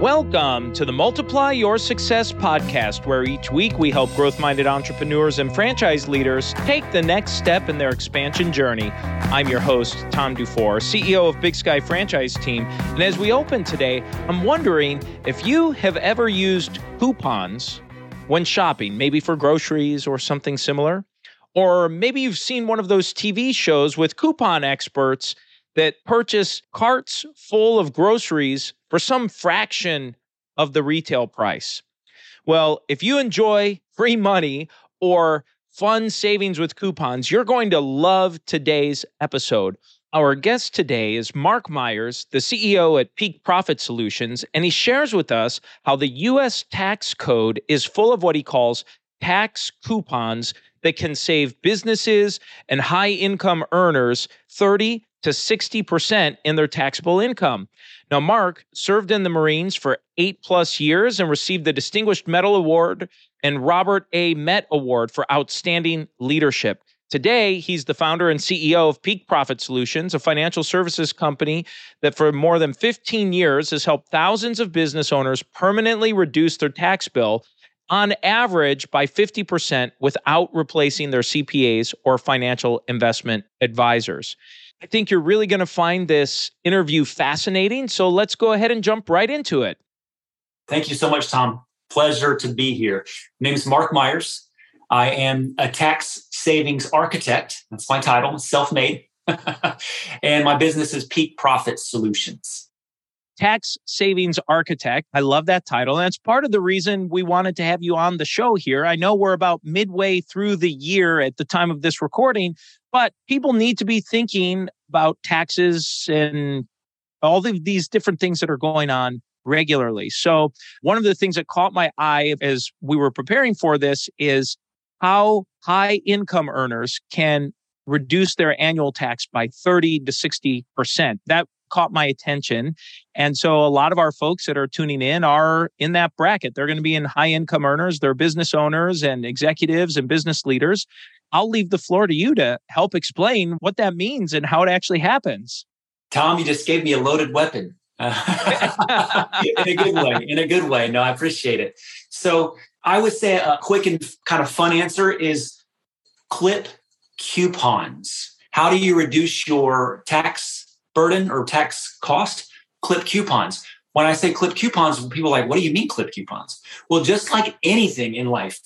Welcome to the Multiply Your Success podcast, where each week we help growth minded entrepreneurs and franchise leaders take the next step in their expansion journey. I'm your host, Tom Dufour, CEO of Big Sky Franchise Team. And as we open today, I'm wondering if you have ever used coupons when shopping, maybe for groceries or something similar. Or maybe you've seen one of those TV shows with coupon experts that purchase carts full of groceries for some fraction of the retail price. Well, if you enjoy free money or fun savings with coupons, you're going to love today's episode. Our guest today is Mark Myers, the CEO at Peak Profit Solutions, and he shares with us how the US tax code is full of what he calls tax coupons that can save businesses and high income earners 30 to 60% in their taxable income. Now, Mark served in the Marines for eight plus years and received the Distinguished Medal Award and Robert A. Mette Award for Outstanding Leadership. Today, he's the founder and CEO of Peak Profit Solutions, a financial services company that for more than 15 years has helped thousands of business owners permanently reduce their tax bill on average by 50% without replacing their CPAs or financial investment advisors. I think you're really going to find this interview fascinating. So let's go ahead and jump right into it. Thank you so much, Tom. Pleasure to be here. My name is Mark Myers. I am a tax savings architect. That's my title, self made. and my business is Peak Profit Solutions tax savings architect. I love that title. And it's part of the reason we wanted to have you on the show here. I know we're about midway through the year at the time of this recording, but people need to be thinking about taxes and all of these different things that are going on regularly. So, one of the things that caught my eye as we were preparing for this is how high income earners can reduce their annual tax by 30 to 60%. That caught my attention. And so a lot of our folks that are tuning in are in that bracket. They're going to be in high income earners, they're business owners and executives and business leaders. I'll leave the floor to you to help explain what that means and how it actually happens. Tom, you just gave me a loaded weapon. in a good way. In a good way. No, I appreciate it. So I would say a quick and kind of fun answer is clip coupons. How do you reduce your tax burden or tax cost, clip coupons. When I say clip coupons, people are like, what do you mean clip coupons? Well, just like anything in life,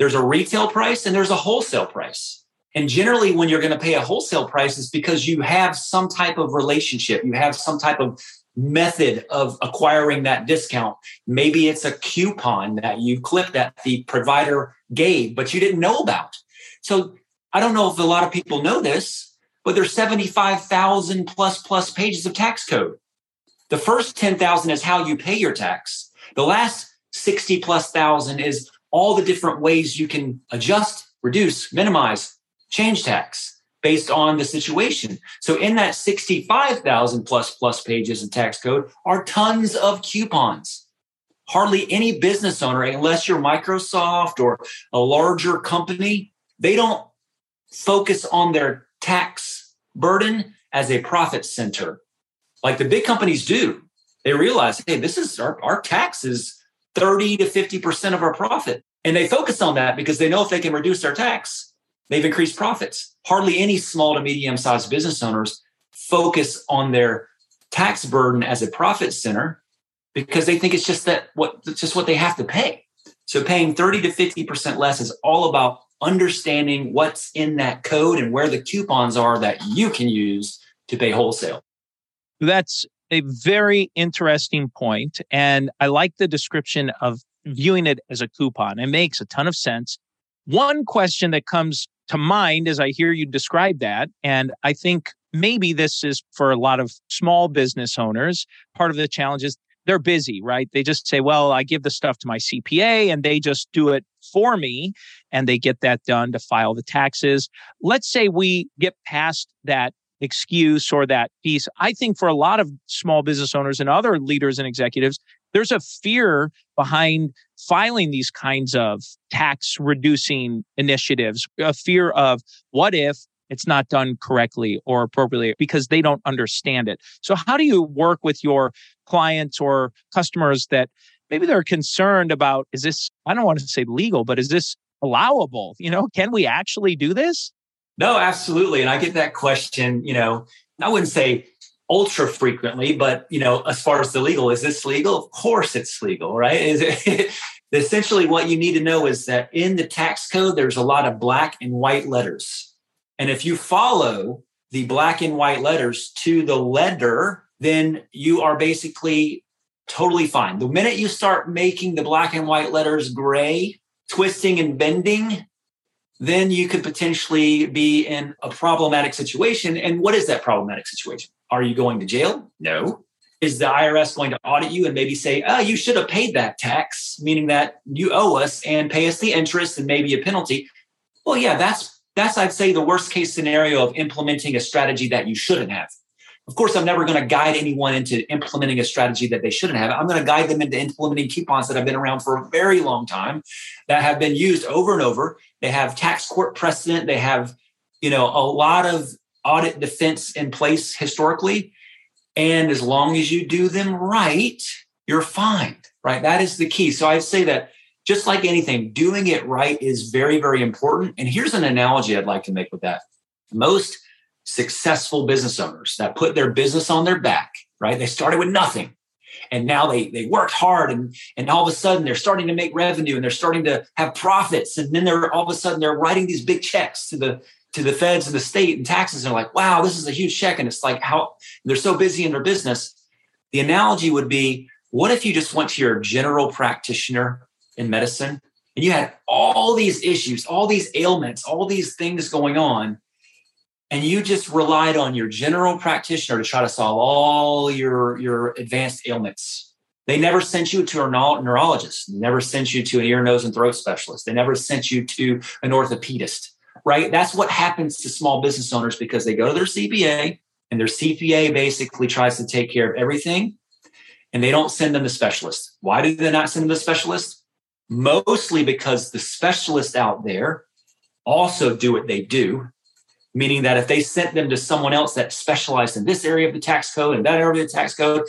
there's a retail price and there's a wholesale price. And generally, when you're going to pay a wholesale price, is because you have some type of relationship, you have some type of method of acquiring that discount. Maybe it's a coupon that you clip that the provider gave, but you didn't know about. So I don't know if a lot of people know this, but there's 75,000 plus plus pages of tax code. The first 10,000 is how you pay your tax. The last 60 plus thousand is all the different ways you can adjust, reduce, minimize, change tax based on the situation. So in that 65,000 plus plus pages of tax code are tons of coupons. Hardly any business owner, unless you're Microsoft or a larger company, they don't focus on their tax burden as a profit center, like the big companies do. They realize, hey, this is our, our tax is 30 to 50% of our profit. And they focus on that because they know if they can reduce their tax, they've increased profits. Hardly any small to medium sized business owners focus on their tax burden as a profit center because they think it's just that what it's just what they have to pay. So paying 30 to 50% less is all about understanding what's in that code and where the coupons are that you can use to pay wholesale. That's a very interesting point, And I like the description of viewing it as a coupon. It makes a ton of sense. One question that comes to mind as I hear you describe that, and I think maybe this is for a lot of small business owners, part of the challenge is they're busy, right? They just say, well, I give the stuff to my CPA and they just do it for me and they get that done to file the taxes. Let's say we get past that excuse or that piece. I think for a lot of small business owners and other leaders and executives, there's a fear behind filing these kinds of tax reducing initiatives, a fear of what if it's not done correctly or appropriately because they don't understand it. So, how do you work with your clients or customers that maybe they're concerned about is this, I don't want to say legal, but is this allowable? You know, can we actually do this? No, absolutely. And I get that question, you know, I wouldn't say ultra frequently, but you know, as far as the legal, is this legal? Of course it's legal, right? Is it essentially what you need to know is that in the tax code, there's a lot of black and white letters. And if you follow the black and white letters to the letter, then you are basically totally fine. The minute you start making the black and white letters gray, twisting and bending, then you could potentially be in a problematic situation. And what is that problematic situation? Are you going to jail? No. Is the IRS going to audit you and maybe say, oh, you should have paid that tax, meaning that you owe us and pay us the interest and maybe a penalty? Well, yeah, that's that's I'd say the worst case scenario of implementing a strategy that you shouldn't have. Of course, I'm never going to guide anyone into implementing a strategy that they shouldn't have. I'm going to guide them into implementing coupons that have been around for a very long time, that have been used over and over. They have tax court precedent. They have, you know, a lot of audit defense in place historically. And as long as you do them right, you're fine, right? That is the key. So I'd say that just like anything, doing it right is very, very important. And here's an analogy I'd like to make with that. Most successful business owners that put their business on their back, right? They started with nothing. And now they they worked hard and and all of a sudden they're starting to make revenue and they're starting to have profits. And then they're all of a sudden they're writing these big checks to the to the feds and the state and taxes. And they're like, wow, this is a huge check. And it's like how they're so busy in their business. The analogy would be what if you just went to your general practitioner in medicine and you had all these issues, all these ailments, all these things going on, and you just relied on your general practitioner to try to solve all your your advanced ailments. They never sent you to a neurologist. They never sent you to an ear nose and throat specialist. They never sent you to an orthopedist right? That's what happens to small business owners because they go to their cpa and their cpa basically tries to take care of everything and they don't send them to specialists. Why do they not send them to specialists mostly because the specialists out there also do what they do meaning that if they sent them to someone else that specialized in this area of the tax code and that area of the tax code,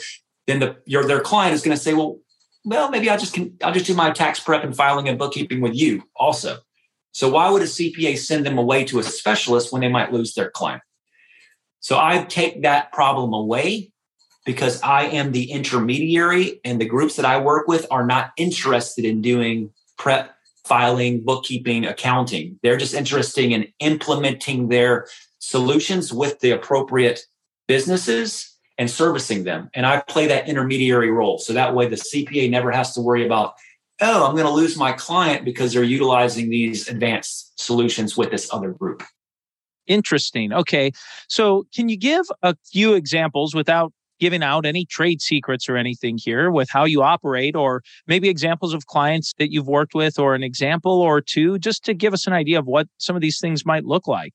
then the your their client is going to say, well, well, maybe I just can I'll just do my tax prep and filing and bookkeeping with you also. So why would a CPA send them away to a specialist when they might lose their client? So I take that problem away because I am the intermediary and the groups that I work with are not interested in doing prep filing, bookkeeping, accounting. They're just interested in implementing their solutions with the appropriate businesses and servicing them. And I play that intermediary role. So that way the CPA never has to worry about, oh, I'm going to lose my client because they're utilizing these advanced solutions with this other group. Interesting. Okay. So, can you give a few examples without giving out any trade secrets or anything here with how you operate, or maybe examples of clients that you've worked with, or an example or two, just to give us an idea of what some of these things might look like.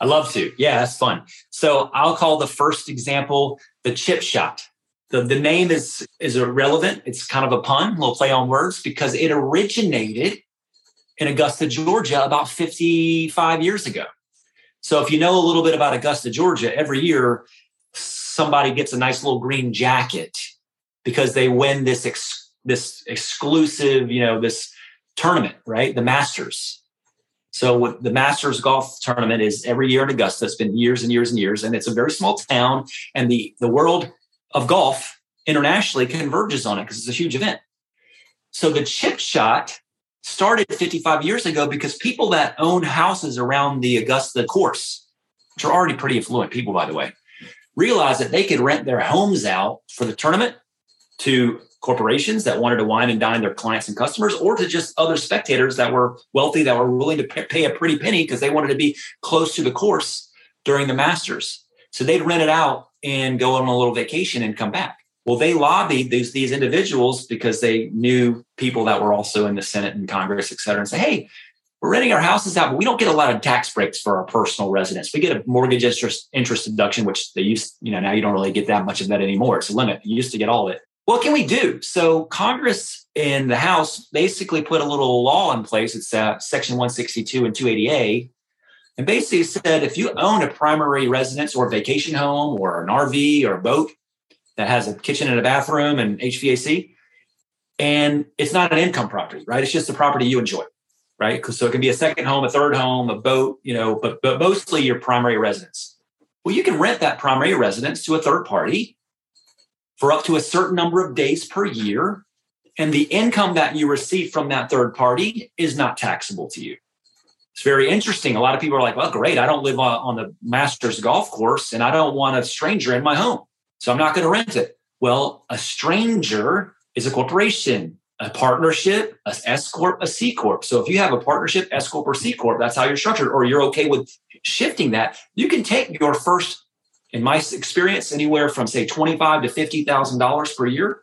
I love to. Yeah, that's fun. So I'll call the first example the chip shot. The, the name is, is irrelevant. It's kind of a pun, a little play on words, because it originated in Augusta, Georgia about 55 years ago. So if you know a little bit about Augusta, Georgia, every year somebody gets a nice little green jacket because they win this ex- this exclusive, you know, this tournament, right? The Masters. So the Masters golf tournament is every year in Augusta. It's been years and years and years, and it's a very small town. And the the world of golf internationally converges on it because it's a huge event. So the chip shot started 55 years ago because people that own houses around the Augusta course, which are already pretty affluent people, by the way, realized that they could rent their homes out for the tournament to corporations that wanted to wine and dine their clients and customers, or to just other spectators that were wealthy that were willing to pay a pretty penny because they wanted to be close to the course during the Masters. So they'd rent it out and go on a little vacation and come back. Well, they lobbied these, these individuals because they knew people that were also in the Senate and Congress, et cetera, and say, hey, we're renting our houses out, but we don't get a lot of tax breaks for our personal residence. We get a mortgage interest interest deduction, which they used, you know, now you don't really get that much of that anymore. It's a limit. You used to get all of it. What can we do? So Congress and the House basically put a little law in place. It's uh, Section 162 and 280A and basically said if you own a primary residence or vacation home or an RV or a boat that has a kitchen and a bathroom and HVAC, and it's not an income property, right? It's just a property you enjoy, right? So it can be a second home, a third home, a boat, you know, but but mostly your primary residence. Well, you can rent that primary residence to a third party for up to a certain number of days per year. And the income that you receive from that third party is not taxable to you. It's very interesting. A lot of people are like, well, great. I don't live on, the Masters golf course and I don't want a stranger in my home. So I'm not going to rent it. Well, a stranger is a corporation, a partnership, a S corp, a C corp. So if you have a partnership, S corp, or C corp, that's how you're structured, or you're okay with shifting that. You can take your first in my experience, anywhere from say twenty-five to fifty thousand dollars per year,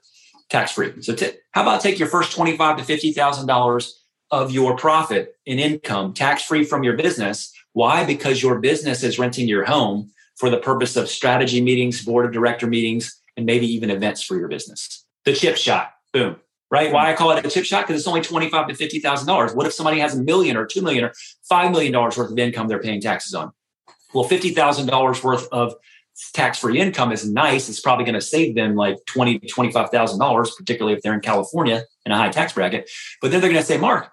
tax free. So, t- how about take your first twenty-five to fifty thousand dollars of your profit in income tax free from your business? Why? Because your business is renting your home for the purpose of strategy meetings, board of director meetings, and maybe even events for your business. The chip shot, boom. Right? Hmm. Why I call it a chip shot? Because it's only twenty-five to fifty thousand dollars. What if somebody has a million or two million or five million dollars worth of income they're paying taxes on? Well, fifty thousand dollars worth of tax-free income is nice. It's probably going to save them like twenty to twenty-five thousand dollars, particularly if they're in California in a high tax bracket. But then they're going to say, Mark,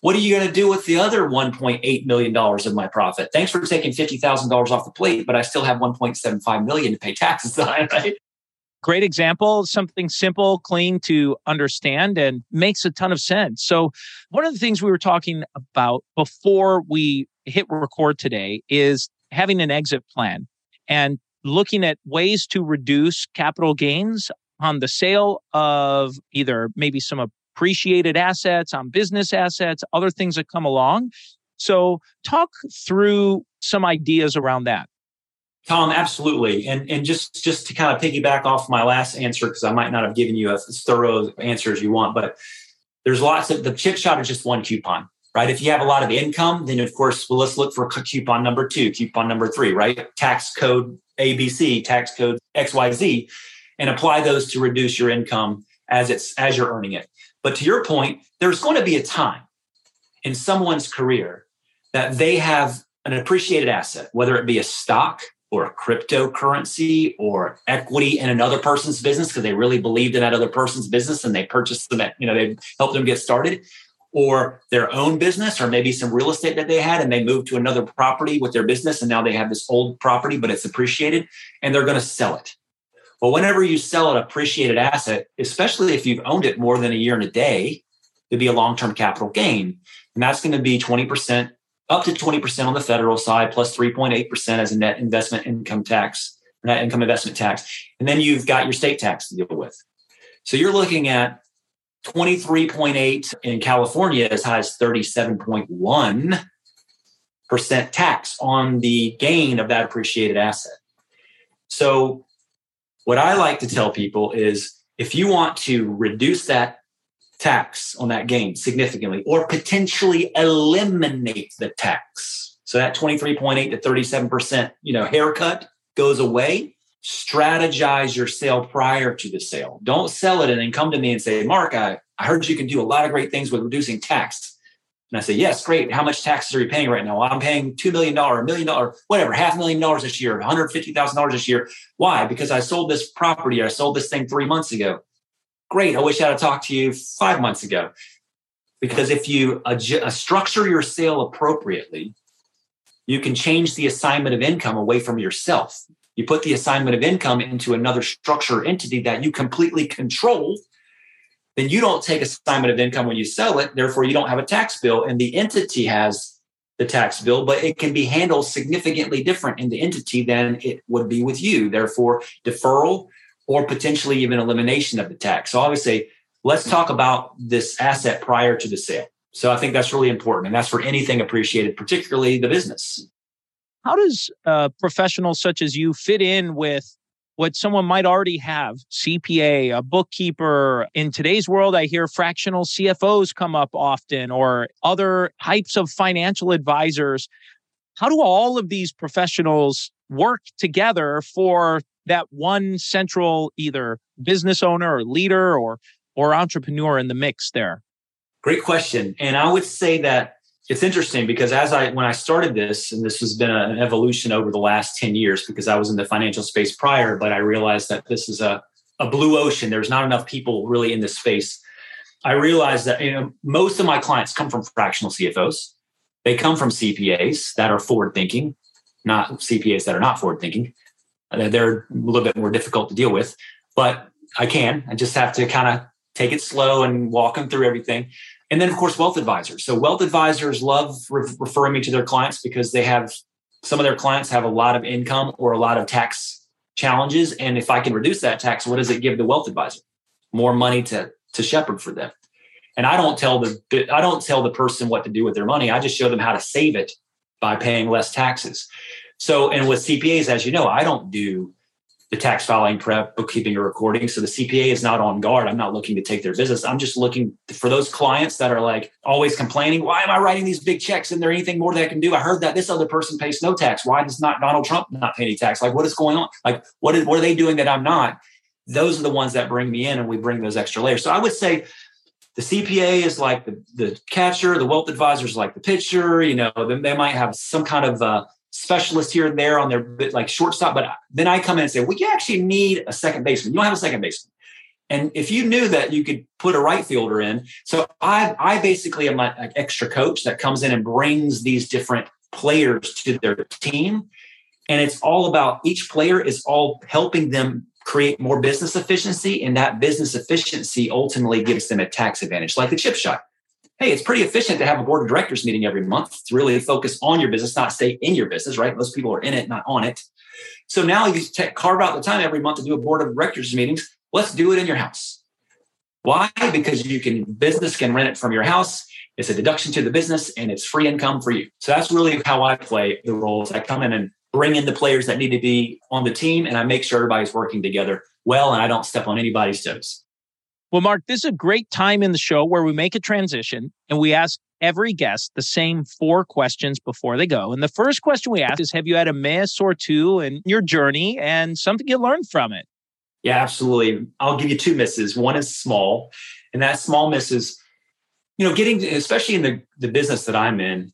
what are you going to do with the other $1.8 million of my profit? Thanks for taking $50,000 off the plate, but I still have 1.75 million to pay taxes on, right? Great example, something simple, clean to understand and makes a ton of sense. So, one of the things we were talking about before we hit record today is having an exit plan. And looking at ways to reduce capital gains on the sale of either maybe some appreciated assets, on business assets, other things that come along. So, talk through some ideas around that. Tom, absolutely. And and just just to kind of piggyback off my last answer, because I might not have given you as thorough answer as you want, but there's lots of the chip shot is just one coupon right? If you have a lot of income, then of course, well, let's look for coupon number two, coupon number three, right? Tax code ABC, tax code XYZ, and apply those to reduce your income as it's as you're earning it. But to your point, there's going to be a time in someone's career that they have an appreciated asset, whether it be a stock or a cryptocurrency or equity in another person's business because they really believed in that other person's business and they purchased them, at, you know, they helped them get started. Or their own business or maybe some real estate that they had and they moved to another property with their business and now they have this old property but it's appreciated and they're going to sell it. Well whenever you sell an appreciated asset especially if you've owned it more than a year and a day it'd be a long-term capital gain. And that's going to be 20% up to 20% on the federal side plus 3.8% as a net investment income tax net income investment tax and then you've got your state tax to deal with so you're looking at 23.8 in California, as high as 37.1% tax on the gain of that appreciated asset. So, what I like to tell people is if you want to reduce that tax on that gain significantly or potentially eliminate the tax, so that 23.8 to 37% you know haircut goes away strategize your sale prior to the sale. Don't sell it and then come to me and say, Mark, I, I heard you can do a lot of great things with reducing tax. And I say, yes, great. How much taxes are you paying right now? I'm paying $2 million, a million dollar, whatever, half a million dollars this year, $150,000 this year. Why? Because I sold this property. I sold this thing three months ago. Great. I wish I had talked to you five months ago. Because if you adjust, uh, structure your sale appropriately, you can change the assignment of income away from yourself you put the assignment of income into another structure entity that you completely control, then you don't take assignment of income when you sell it. Therefore, you don't have a tax bill, and the entity has the tax bill, but it can be handled significantly different in the entity than it would be with you. Therefore, deferral or potentially even elimination of the tax. So, obviously, let's talk about this asset prior to the sale. So, I think that's really important, and that's for anything appreciated, particularly the business. How does uh, a professional such as you fit in with what someone might already have CPA, a bookkeeper. In today's world, I hear fractional CFOs come up often or other types of financial advisors. How do all of these professionals work together for that one central either business owner or leader or or entrepreneur in the mix there? Great question. And I would say that it's interesting because as I when I started this, and this has been an evolution over the last 10 years because I was in the financial space prior, but I realized that this is a, a blue ocean. There's not enough people really in this space. I realized that you know most of my clients come from fractional CFOs. They come from CPAs that are forward thinking, not CPAs that are not forward thinking. Uh, they're a little bit more difficult to deal with, but I can. I just have to kind of take it slow and walk them through everything. And then, of course, wealth advisors. So, wealth advisors love re- referring me to their clients because they have some of their clients have a lot of income or a lot of tax challenges. And if I can reduce that tax, what does it give the wealth advisor? More money to to shepherd for them. And I don't tell the I don't tell the person what to do with their money. I just show them how to save it by paying less taxes. So, and with CPAs, as you know, I don't do the tax filing prep, bookkeeping, or recording. So the CPA is not on guard. I'm not looking to take their business. I'm just looking for those clients that are like always complaining. Why am I writing these big checks? Is there anything more that I can do? I heard that this other person pays no tax. Why does not Donald Trump not pay any tax? Like, what is going on? Like, what is what are they doing that I'm not? Those are the ones that bring me in, and we bring those extra layers. So I would say the CPA is like the, the catcher, the wealth advisor is like the pitcher. You know, then they might have some kind of uh, specialist here and there on their like shortstop. But then I come in and say, well, you actually need a second baseman. You don't have a second baseman. And if you knew that you could put a right fielder in, so I, I basically am like an extra coach that comes in and brings these different players to their team. And it's all about each player is all helping them create more business efficiency. And that business efficiency ultimately gives them a tax advantage, like the chip shot hey, it's pretty efficient to have a board of directors meeting every month to really focus on your business, not stay in your business, right? Most people are in it, not on it. So now you carve out the time every month to do a board of directors meetings. Let's do it in your house. Why? Because you can business can rent it from your house. It's a deduction to the business and it's free income for you. So that's really how I play the roles. I come in and bring in the players that need to be on the team and I make sure everybody's working together well and I don't step on anybody's toes. Well, Mark, this is a great time in the show where we make a transition and we ask every guest the same four questions before they go. And the first question we ask is Have you had a miss or two in your journey and something you learned from it? Yeah, absolutely. I'll give you two misses. One is small, and that small miss is, you know, getting, especially in the, the business that I'm in,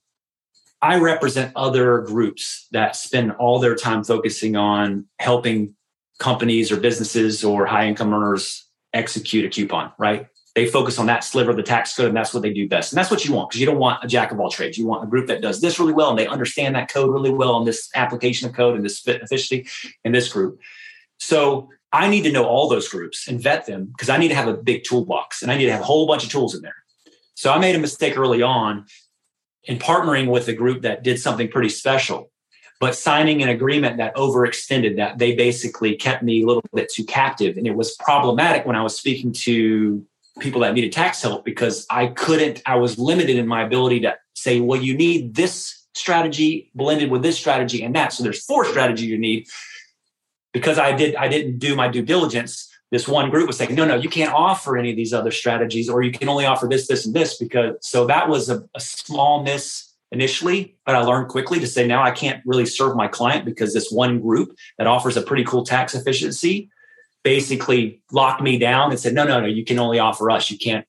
I represent other groups that spend all their time focusing on helping companies or businesses or high income earners execute a coupon, right? They focus on that sliver of the tax code, and that's what they do best. And that's what you want because you don't want a jack of all trades. You want a group that does this really well and they understand that code really well on this application of code and this efficiency in this group. So I need to know all those groups and vet them because I need to have a big toolbox and I need to have a whole bunch of tools in there. So I made a mistake early on in partnering with a group that did something pretty special but signing an agreement that overextended that. They basically kept me a little bit too captive. And it was problematic when i was speaking to people that needed tax help because i couldn't i was limited in my ability to say well you need this strategy blended with this strategy and that. So there's four strategies you need. Because i did i didn't do my due diligence this one group was saying no no you can't offer any of these other strategies or you can only offer this this and this because so that was a, a small miss initially, but I learned quickly to say now I can't really serve my client because this one group that offers a pretty cool tax efficiency basically locked me down and said, no, no, no, you can only offer us. You can't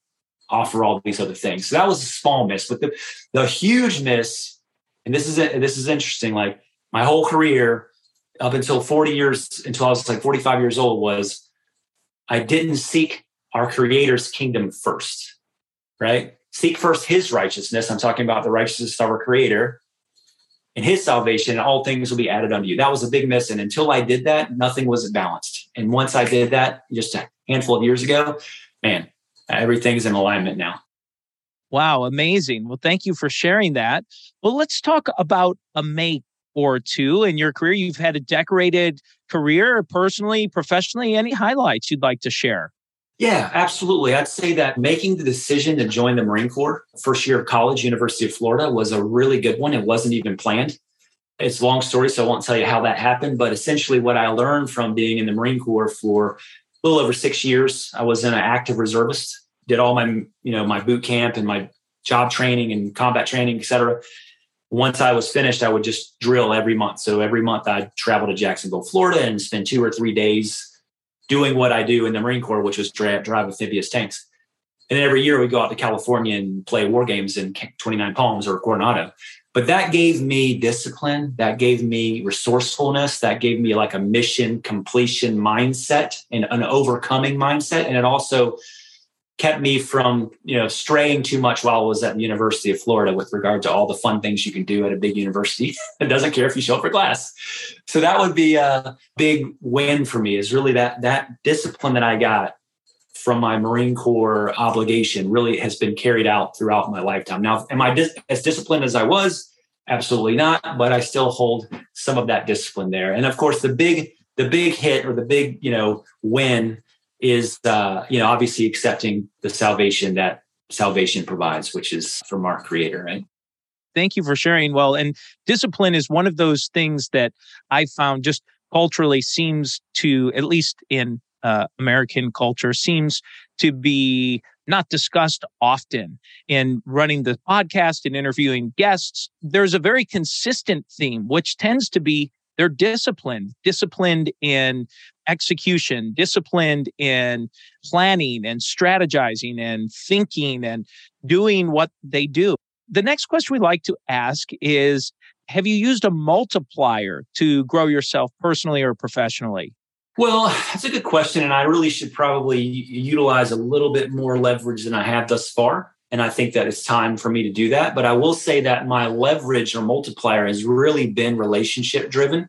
offer all these other things. So that was a small miss. But the, the huge miss, and this is this is interesting, like my whole career up until 40 years, until I was like 45 years old, was I didn't seek our creator's kingdom first. Right. Seek first his righteousness. I'm talking about the righteousness of our creator and his salvation, and all things will be added unto you. That was a big miss. And until I did that, nothing was balanced. And once I did that, just a handful of years ago, man, everything's in alignment now. Wow, amazing. Well, thank you for sharing that. Well, let's talk about a make or two in your career. You've had a decorated career personally, professionally. Any highlights you'd like to share? Yeah, absolutely. I'd say that making the decision to join the Marine Corps first year of college, University of Florida, was a really good one. It wasn't even planned. It's a long story, so I won't tell you how that happened. But essentially, what I learned from being in the Marine Corps for a little over six years, I was an active reservist, did all my you know my boot camp and my job training and combat training, et cetera. Once I was finished, I would just drill every month. So every month I'd travel to Jacksonville, Florida, and spend two or three days doing what I do in the Marine Corps, which was drive, drive amphibious tanks. And then every year we go out to California and play war games in 29 Palms or Coronado. But that gave me discipline. That gave me resourcefulness. That gave me like a mission completion mindset and an overcoming mindset. And it also kept me from you know straying too much while I was at the University of Florida with regard to all the fun things you can do at a big university. it doesn't care if you show up for class. So that would be a big win for me. Is really that that discipline that I got from my Marine Corps obligation really has been carried out throughout my lifetime. Now, am I dis- as disciplined as I was? Absolutely not, but I still hold some of that discipline there. And of course, the big the big hit or the big you know win is uh, you know obviously accepting the salvation that salvation provides, which is from our Creator, right? Thank you for sharing. Well, and discipline is one of those things that I found just culturally seems to, at least in uh, American culture, seems to be not discussed often in running the podcast and interviewing guests. There's a very consistent theme, which tends to be they're disciplined, disciplined in execution, disciplined in planning and strategizing and thinking and doing what they do. The next question we like to ask is Have you used a multiplier to grow yourself personally or professionally? Well, that's a good question. And I really should probably utilize a little bit more leverage than I have thus far. And I think that it's time for me to do that. But I will say that my leverage or multiplier has really been relationship driven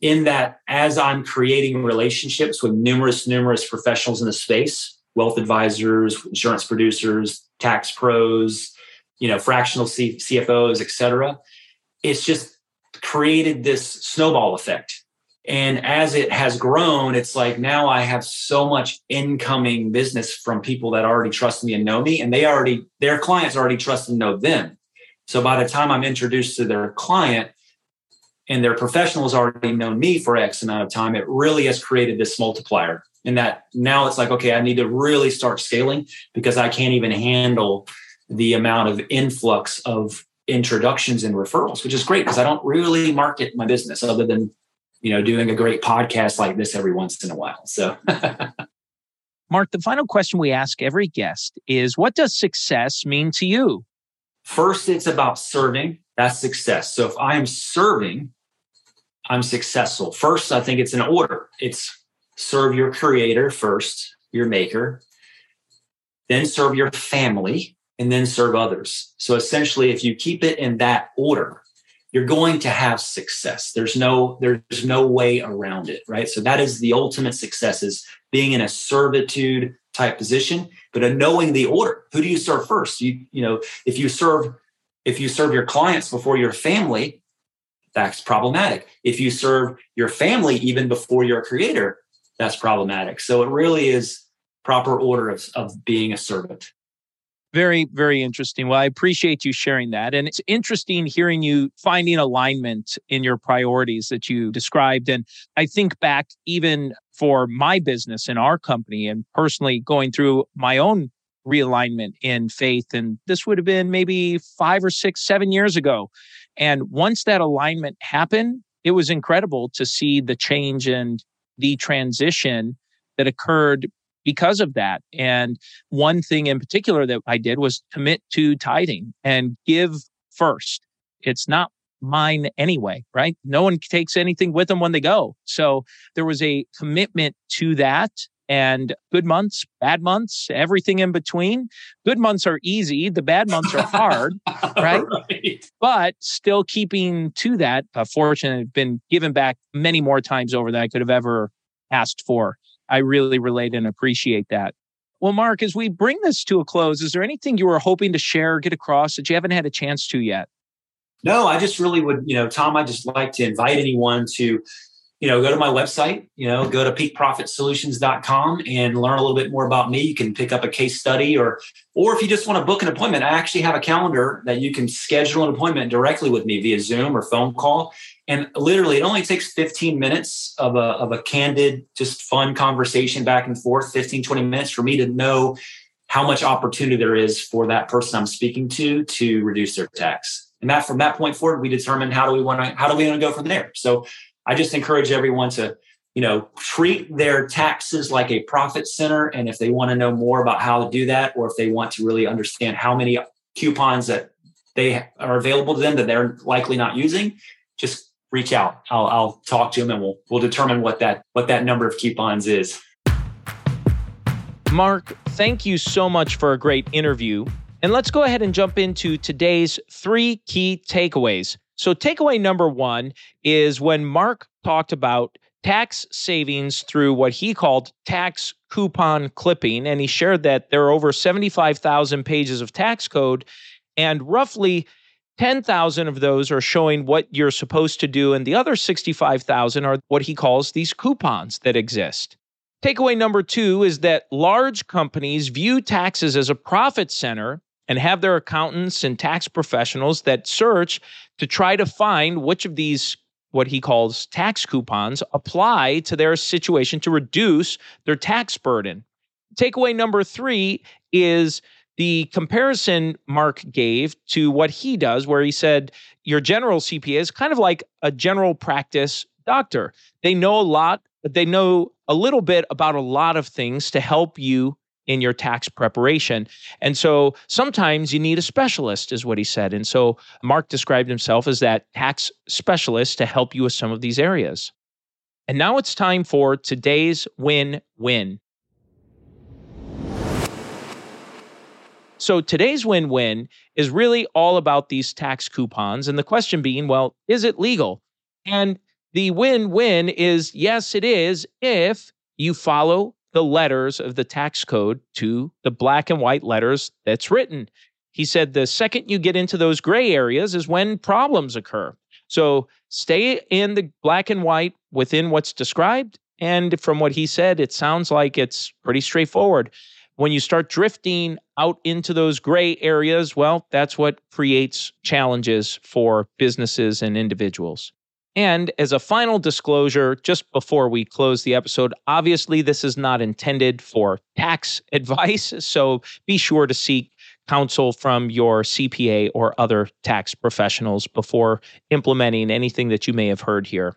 in that as I'm creating relationships with numerous, numerous professionals in the space, wealth advisors, insurance producers, tax pros, you know, fractional C- CFOs, et cetera, it's just created this snowball effect and as it has grown, it's like now I have so much incoming business from people that already trust me and know me, and they already, their clients already trust and know them. So by the time I'm introduced to their client and their professionals already known me for X amount of time, it really has created this multiplier. And that now it's like, okay, I need to really start scaling because I can't even handle the amount of influx of introductions and referrals, which is great because I don't really market my business other than you know, doing a great podcast like this every once in a while. So, Mark, the final question we ask every guest is what does success mean to you? First, it's about serving. That's success. So, if I am serving, I'm successful. First, I think it's an order. It's serve your creator first, your maker, then serve your family, and then serve others. So essentially, if you keep it in that order, you're going to have success there's no there's no way around it right so that is the ultimate success is being in a servitude type position but a knowing the order who do you serve first you you know if you serve if you serve your clients before your family that's problematic if you serve your family even before your creator that's problematic so it really is proper order of, of being a servant very, very interesting. Well, I appreciate you sharing that. And it's interesting hearing you finding alignment in your priorities that you described. And I think back even for my business and our company and personally going through my own realignment in faith. And this would have been maybe five or six, seven years ago. And once that alignment happened, it was incredible to see the change and the transition that occurred because of that. And one thing in particular that I did was commit to tithing and give first. It's not mine anyway, right? No one takes anything with them when they go. So there was a commitment to that and good months, bad months, everything in between. Good months are easy, the bad months are hard, right? right? But still keeping to that. Fortunately, I've been given back many more times over than I could have ever asked for. I really relate and appreciate that. Well, Mark, as we bring this to a close, is there anything you were hoping to share, get across that you haven't had a chance to yet? No, I just really would, you know, Tom, I just like to invite anyone to, you know, go to my website, you know, go to peakprofitsolutions.com and learn a little bit more about me. You can pick up a case study or or if you just want to book an appointment, I actually have a calendar that you can schedule an appointment directly with me via Zoom or phone call. And literally it only takes 15 minutes of a, of a candid just fun conversation back and forth 15 20 minutes for me to know how much opportunity there is for that person i'm speaking to to reduce their tax. And that from that point forward we determine how do we want to how do we want to go from there. So i just encourage everyone to you know, treat their taxes like a profit center. And if they want to know more about how to do that, or if they want to really understand how many coupons that they are available to them that they're likely not using, just reach out. I'll, I'll talk to them and we'll we'll determine what that what that number of coupons is. Mark, thank you so much for a great interview. And let's go ahead and jump into today's three key takeaways. So, takeaway number one is when Mark talked about tax savings through what he called tax coupon clipping. And he shared that there are over 75,000 pages of tax code, and roughly 10,000 of those are showing what you're supposed to do, and the other 65,000 are what he calls these coupons that exist. Takeaway number two is that large companies view taxes as a profit center and have their accountants and tax professionals that search to try to find which of these what he calls tax coupons apply to their situation to reduce their tax burden. Takeaway number three is the comparison Mark gave to what he does, where he said your general CPA is kind of like a general practice doctor. They know a lot, but they know a little bit about a lot of things to help you in your tax preparation. And so sometimes you need a specialist, is what he said. And so Mark described himself as that tax specialist to help you with some of these areas. And now it's time for today's win win. So today's win win is really all about these tax coupons. And the question being, well, is it legal? And the win win is yes, it is if you follow the letters of the tax code to the black and white letters that's written. He said the second you get into those gray areas is when problems occur. So stay in the black and white within what's described. And from what he said, it sounds like it's pretty straightforward. When you start drifting out into those gray areas, well, that's what creates challenges for businesses and individuals. And as a final disclosure, just before we close the episode, obviously this is not intended for tax advice. So be sure to seek counsel from your CPA or other tax professionals before implementing anything that you may have heard here.